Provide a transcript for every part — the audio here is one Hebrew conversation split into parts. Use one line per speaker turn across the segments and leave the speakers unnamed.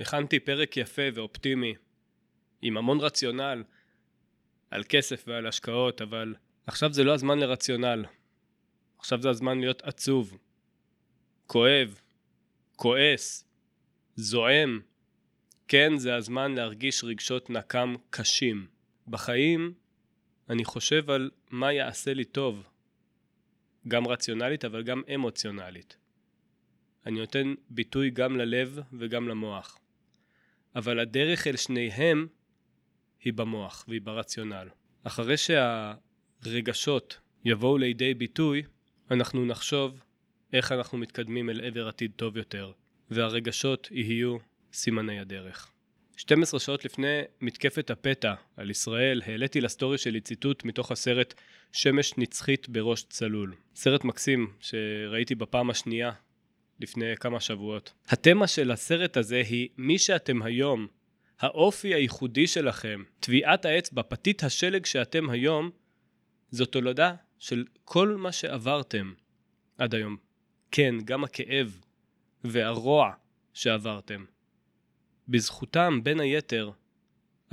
הכנתי פרק יפה ואופטימי, עם המון רציונל, על כסף ועל השקעות, אבל עכשיו זה לא הזמן לרציונל. עכשיו זה הזמן להיות עצוב, כואב, כועס, זועם. כן, זה הזמן להרגיש רגשות נקם קשים. בחיים אני חושב על מה יעשה לי טוב, גם רציונלית אבל גם אמוציונלית. אני נותן ביטוי גם ללב וגם למוח. אבל הדרך אל שניהם היא במוח והיא ברציונל. אחרי שהרגשות יבואו לידי ביטוי, אנחנו נחשוב איך אנחנו מתקדמים אל עבר עתיד טוב יותר, והרגשות יהיו סימני הדרך. 12 שעות לפני מתקפת הפתע על ישראל, העליתי לסטורי שלי ציטוט מתוך הסרט שמש נצחית בראש צלול. סרט מקסים שראיתי בפעם השנייה לפני כמה שבועות. התמה של הסרט הזה היא מי שאתם היום, האופי הייחודי שלכם, טביעת האצבע, פתית השלג שאתם היום, זו תולדה של כל מה שעברתם עד היום. כן, גם הכאב והרוע שעברתם. בזכותם, בין היתר,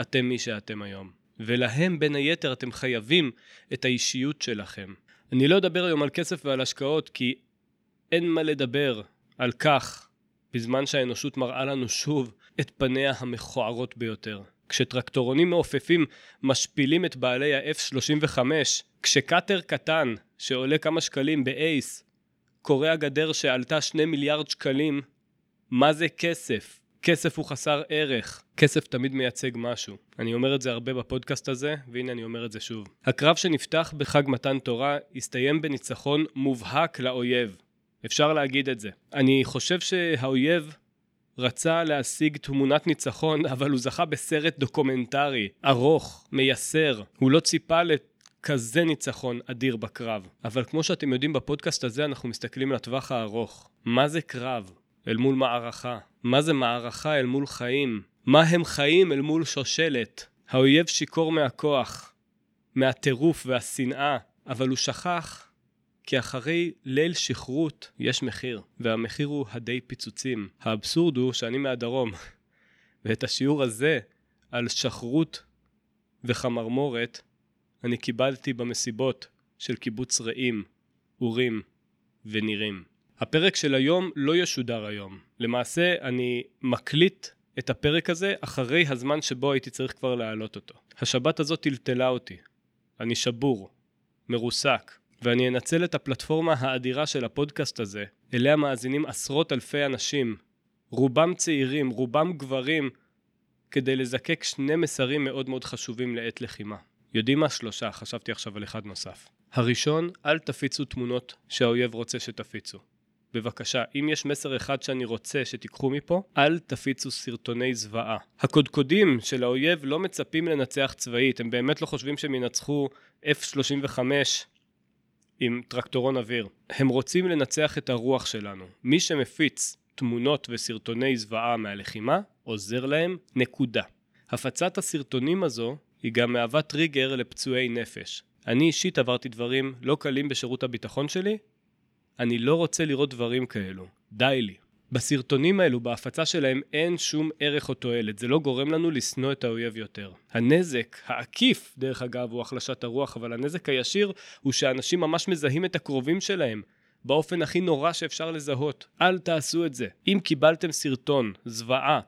אתם מי שאתם היום. ולהם, בין היתר, אתם חייבים את האישיות שלכם. אני לא אדבר היום על כסף ועל השקעות, כי אין מה לדבר על כך בזמן שהאנושות מראה לנו שוב את פניה המכוערות ביותר. כשטרקטורונים מעופפים משפילים את בעלי ה-F-35, כשקאטר קטן שעולה כמה שקלים באייס קורע גדר שעלתה שני מיליארד שקלים, מה זה כסף? כסף הוא חסר ערך. כסף תמיד מייצג משהו. אני אומר את זה הרבה בפודקאסט הזה, והנה אני אומר את זה שוב. הקרב שנפתח בחג מתן תורה הסתיים בניצחון מובהק לאויב. אפשר להגיד את זה. אני חושב שהאויב רצה להשיג תמונת ניצחון, אבל הוא זכה בסרט דוקומנטרי, ארוך, מייסר. הוא לא ציפה לכזה ניצחון אדיר בקרב. אבל כמו שאתם יודעים בפודקאסט הזה, אנחנו מסתכלים לטווח הארוך. מה זה קרב אל מול מערכה? מה זה מערכה אל מול חיים? מה הם חיים אל מול שושלת? האויב שיכור מהכוח, מהטירוף והשנאה, אבל הוא שכח כי אחרי ליל שכרות יש מחיר, והמחיר הוא הדי פיצוצים. האבסורד הוא שאני מהדרום, ואת השיעור הזה על שכרות וחמרמורת אני קיבלתי במסיבות של קיבוץ רעים, אורים ונירים. הפרק של היום לא ישודר היום. למעשה אני מקליט את הפרק הזה אחרי הזמן שבו הייתי צריך כבר להעלות אותו. השבת הזאת טלטלה אותי. אני שבור, מרוסק, ואני אנצל את הפלטפורמה האדירה של הפודקאסט הזה, אליה מאזינים עשרות אלפי אנשים, רובם צעירים, רובם גברים, כדי לזקק שני מסרים מאוד מאוד חשובים לעת לחימה. יודעים מה? שלושה, חשבתי עכשיו על אחד נוסף. הראשון, אל תפיצו תמונות שהאויב רוצה שתפיצו. בבקשה, אם יש מסר אחד שאני רוצה שתיקחו מפה, אל תפיצו סרטוני זוועה. הקודקודים של האויב לא מצפים לנצח צבאית, הם באמת לא חושבים שהם ינצחו F-35 עם טרקטורון אוויר. הם רוצים לנצח את הרוח שלנו. מי שמפיץ תמונות וסרטוני זוועה מהלחימה, עוזר להם, נקודה. הפצת הסרטונים הזו היא גם מהווה טריגר לפצועי נפש. אני אישית עברתי דברים לא קלים בשירות הביטחון שלי, אני לא רוצה לראות דברים כאלו. די לי. בסרטונים האלו, בהפצה שלהם, אין שום ערך או תועלת. זה לא גורם לנו לשנוא את האויב יותר. הנזק העקיף, דרך אגב, הוא החלשת הרוח, אבל הנזק הישיר הוא שאנשים ממש מזהים את הקרובים שלהם. באופן הכי נורא שאפשר לזהות. אל תעשו את זה. אם קיבלתם סרטון, זוועה,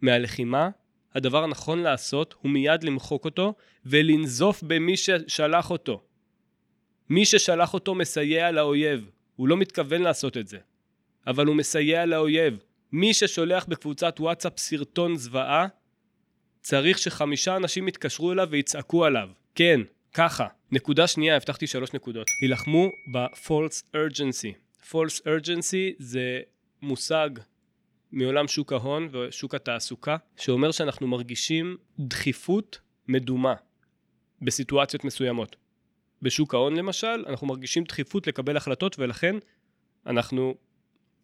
מהלחימה, הדבר הנכון לעשות הוא מיד למחוק אותו ולנזוף במי ששלח אותו. מי ששלח אותו מסייע לאויב. הוא לא מתכוון לעשות את זה. אבל הוא מסייע לאויב. מי ששולח בקבוצת וואטסאפ סרטון זוועה, צריך שחמישה אנשים יתקשרו אליו ויצעקו עליו. כן, ככה. נקודה שנייה, הבטחתי שלוש נקודות. הילחמו ב-false urgency. false urgency זה מושג מעולם שוק ההון ושוק התעסוקה, שאומר שאנחנו מרגישים דחיפות מדומה בסיטואציות מסוימות. בשוק ההון למשל, אנחנו מרגישים דחיפות לקבל החלטות ולכן אנחנו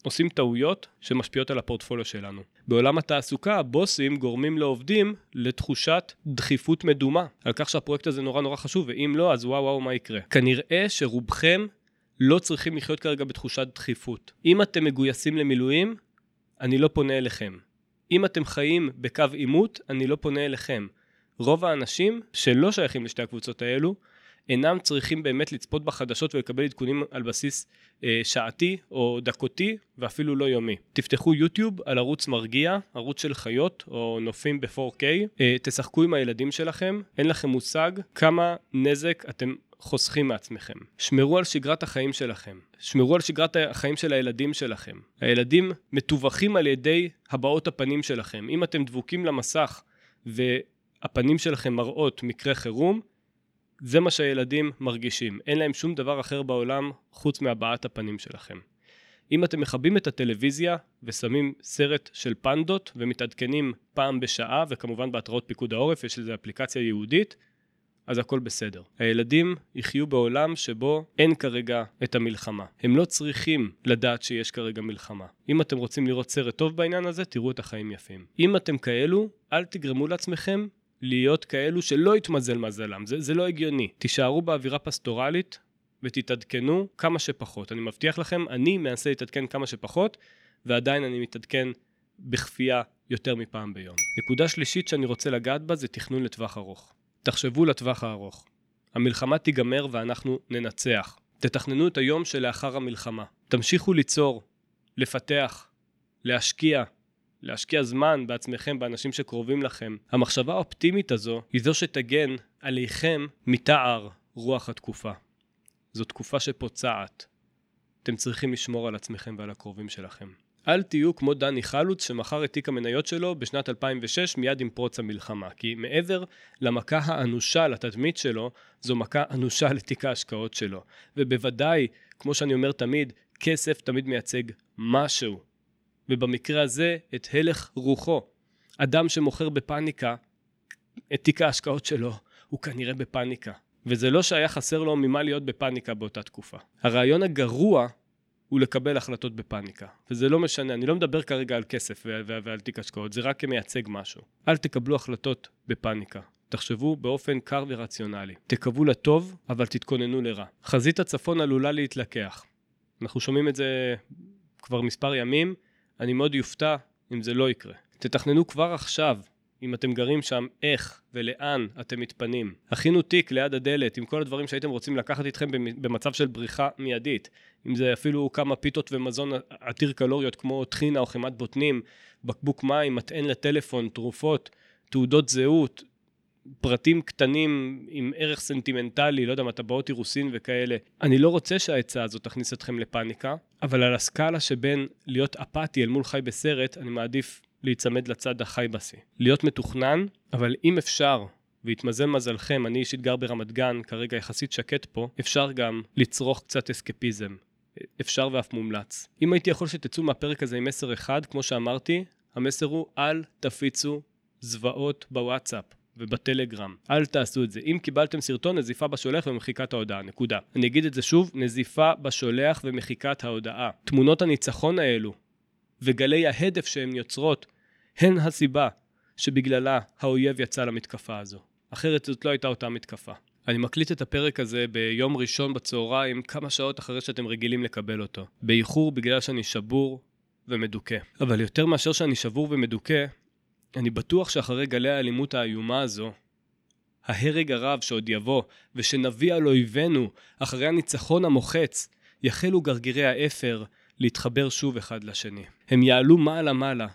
עושים טעויות שמשפיעות על הפורטפוליו שלנו. בעולם התעסוקה הבוסים גורמים לעובדים לתחושת דחיפות מדומה, על כך שהפרויקט הזה נורא נורא חשוב, ואם לא אז וואו וואו מה יקרה. כנראה שרובכם לא צריכים לחיות כרגע בתחושת דחיפות. אם אתם מגויסים למילואים, אני לא פונה אליכם. אם אתם חיים בקו עימות, אני לא פונה אליכם. רוב האנשים שלא שייכים לשתי הקבוצות האלו, אינם צריכים באמת לצפות בחדשות ולקבל עדכונים על בסיס אה, שעתי או דקותי ואפילו לא יומי. תפתחו יוטיוב על ערוץ מרגיע, ערוץ של חיות או נופים ב-4K, אה, תשחקו עם הילדים שלכם, אין לכם מושג כמה נזק אתם חוסכים מעצמכם. שמרו על שגרת החיים שלכם. שמרו על שגרת החיים של הילדים שלכם. הילדים מטווחים על ידי הבעות הפנים שלכם. אם אתם דבוקים למסך והפנים שלכם מראות מקרה חירום, זה מה שהילדים מרגישים. אין להם שום דבר אחר בעולם חוץ מהבעת הפנים שלכם. אם אתם מכבים את הטלוויזיה ושמים סרט של פנדות ומתעדכנים פעם בשעה וכמובן בהתראות פיקוד העורף יש לזה אפליקציה ייעודית אז הכל בסדר. הילדים יחיו בעולם שבו אין כרגע את המלחמה. הם לא צריכים לדעת שיש כרגע מלחמה. אם אתם רוצים לראות סרט טוב בעניין הזה, תראו את החיים יפים. אם אתם כאלו, אל תגרמו לעצמכם להיות כאלו שלא יתמזל מזלם. זה, זה לא הגיוני. תישארו באווירה פסטורלית ותתעדכנו כמה שפחות. אני מבטיח לכם, אני מנסה להתעדכן כמה שפחות, ועדיין אני מתעדכן בכפייה יותר מפעם ביום. נקודה שלישית שאני רוצה לגעת בה זה תכנון לטווח ארוך. תחשבו לטווח הארוך. המלחמה תיגמר ואנחנו ננצח. תתכננו את היום שלאחר המלחמה. תמשיכו ליצור, לפתח, להשקיע, להשקיע זמן בעצמכם, באנשים שקרובים לכם. המחשבה האופטימית הזו היא זו שתגן עליכם מתער רוח התקופה. זו תקופה שפוצעת. אתם צריכים לשמור על עצמכם ועל הקרובים שלכם. אל תהיו כמו דני חלוץ שמכר את תיק המניות שלו בשנת 2006 מיד עם פרוץ המלחמה. כי מעבר למכה האנושה לתדמית שלו, זו מכה אנושה לתיק ההשקעות שלו. ובוודאי, כמו שאני אומר תמיד, כסף תמיד מייצג משהו. ובמקרה הזה, את הלך רוחו. אדם שמוכר בפאניקה את תיק ההשקעות שלו, הוא כנראה בפאניקה. וזה לא שהיה חסר לו ממה להיות בפאניקה באותה תקופה. הרעיון הגרוע הוא לקבל החלטות בפאניקה. וזה לא משנה, אני לא מדבר כרגע על כסף ועל תיק השקעות, זה רק כמייצג משהו. אל תקבלו החלטות בפאניקה. תחשבו באופן קר ורציונלי. תקוו לטוב, אבל תתכוננו לרע. חזית הצפון עלולה להתלקח. אנחנו שומעים את זה כבר מספר ימים, אני מאוד יופתע אם זה לא יקרה. תתכננו כבר עכשיו אם אתם גרים שם, איך ולאן אתם מתפנים. הכינו תיק ליד הדלת עם כל הדברים שהייתם רוצים לקחת איתכם במצב של בריחה מיידית. אם זה אפילו כמה פיתות ומזון עתיר קלוריות כמו טחינה או חמת בוטנים, בקבוק מים, מטען לטלפון, תרופות, תעודות זהות, פרטים קטנים עם ערך סנטימנטלי, לא יודע, מטבעות אירוסין וכאלה. אני לא רוצה שהעצה הזאת תכניס אתכם לפאניקה, אבל על הסקאלה שבין להיות אפאתי אל מול חי בסרט, אני מעדיף להיצמד לצד החי בשיא. להיות מתוכנן, אבל אם אפשר, והתמזל מזלכם, אני אישית גר ברמת גן, כרגע יחסית שקט פה, אפשר גם לצרוך קצת אסקפיזם. אפשר ואף מומלץ. אם הייתי יכול שתצאו מהפרק הזה עם מסר אחד, כמו שאמרתי, המסר הוא אל תפיצו זוועות בוואטסאפ. ובטלגרם. אל תעשו את זה. אם קיבלתם סרטון, נזיפה בשולח ומחיקת ההודעה. נקודה. אני אגיד את זה שוב, נזיפה בשולח ומחיקת ההודעה. תמונות הניצחון האלו וגלי ההדף שהן יוצרות הן הסיבה שבגללה האויב יצא למתקפה הזו. אחרת זאת לא הייתה אותה מתקפה. אני מקליט את הפרק הזה ביום ראשון בצהריים, כמה שעות אחרי שאתם רגילים לקבל אותו. באיחור בגלל שאני שבור ומדוכא. אבל יותר מאשר שאני שבור ומדוכא, אני בטוח שאחרי גלי האלימות האיומה הזו, ההרג הרב שעוד יבוא, ושנביא על אויבינו, אחרי הניצחון המוחץ, יחלו גרגירי האפר להתחבר שוב אחד לשני. הם יעלו מעלה-מעלה,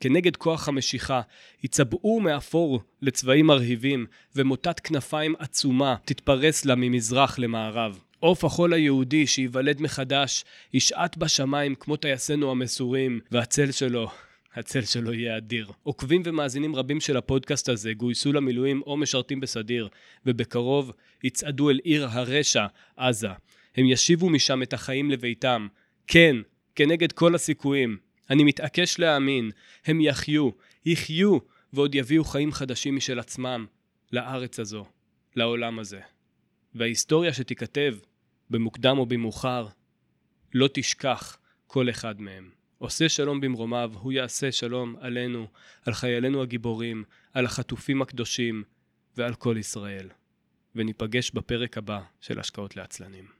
כנגד כוח המשיכה, יצבעו מאפור לצבעים מרהיבים, ומוטת כנפיים עצומה תתפרס לה ממזרח למערב. עוף החול היהודי שייוולד מחדש, ישעט בשמיים כמו טייסינו המסורים, והצל שלו, הצל שלו יהיה אדיר. עוקבים ומאזינים רבים של הפודקאסט הזה גויסו למילואים או משרתים בסדיר, ובקרוב יצעדו אל עיר הרשע, עזה. הם ישיבו משם את החיים לביתם. כן, כנגד כל הסיכויים. אני מתעקש להאמין, הם יחיו, יחיו, ועוד יביאו חיים חדשים משל עצמם לארץ הזו, לעולם הזה. וההיסטוריה שתיכתב, במוקדם או במאוחר, לא תשכח כל אחד מהם. עושה שלום במרומיו, הוא יעשה שלום עלינו, על חיילינו הגיבורים, על החטופים הקדושים ועל כל ישראל. וניפגש בפרק הבא של השקעות לעצלנים.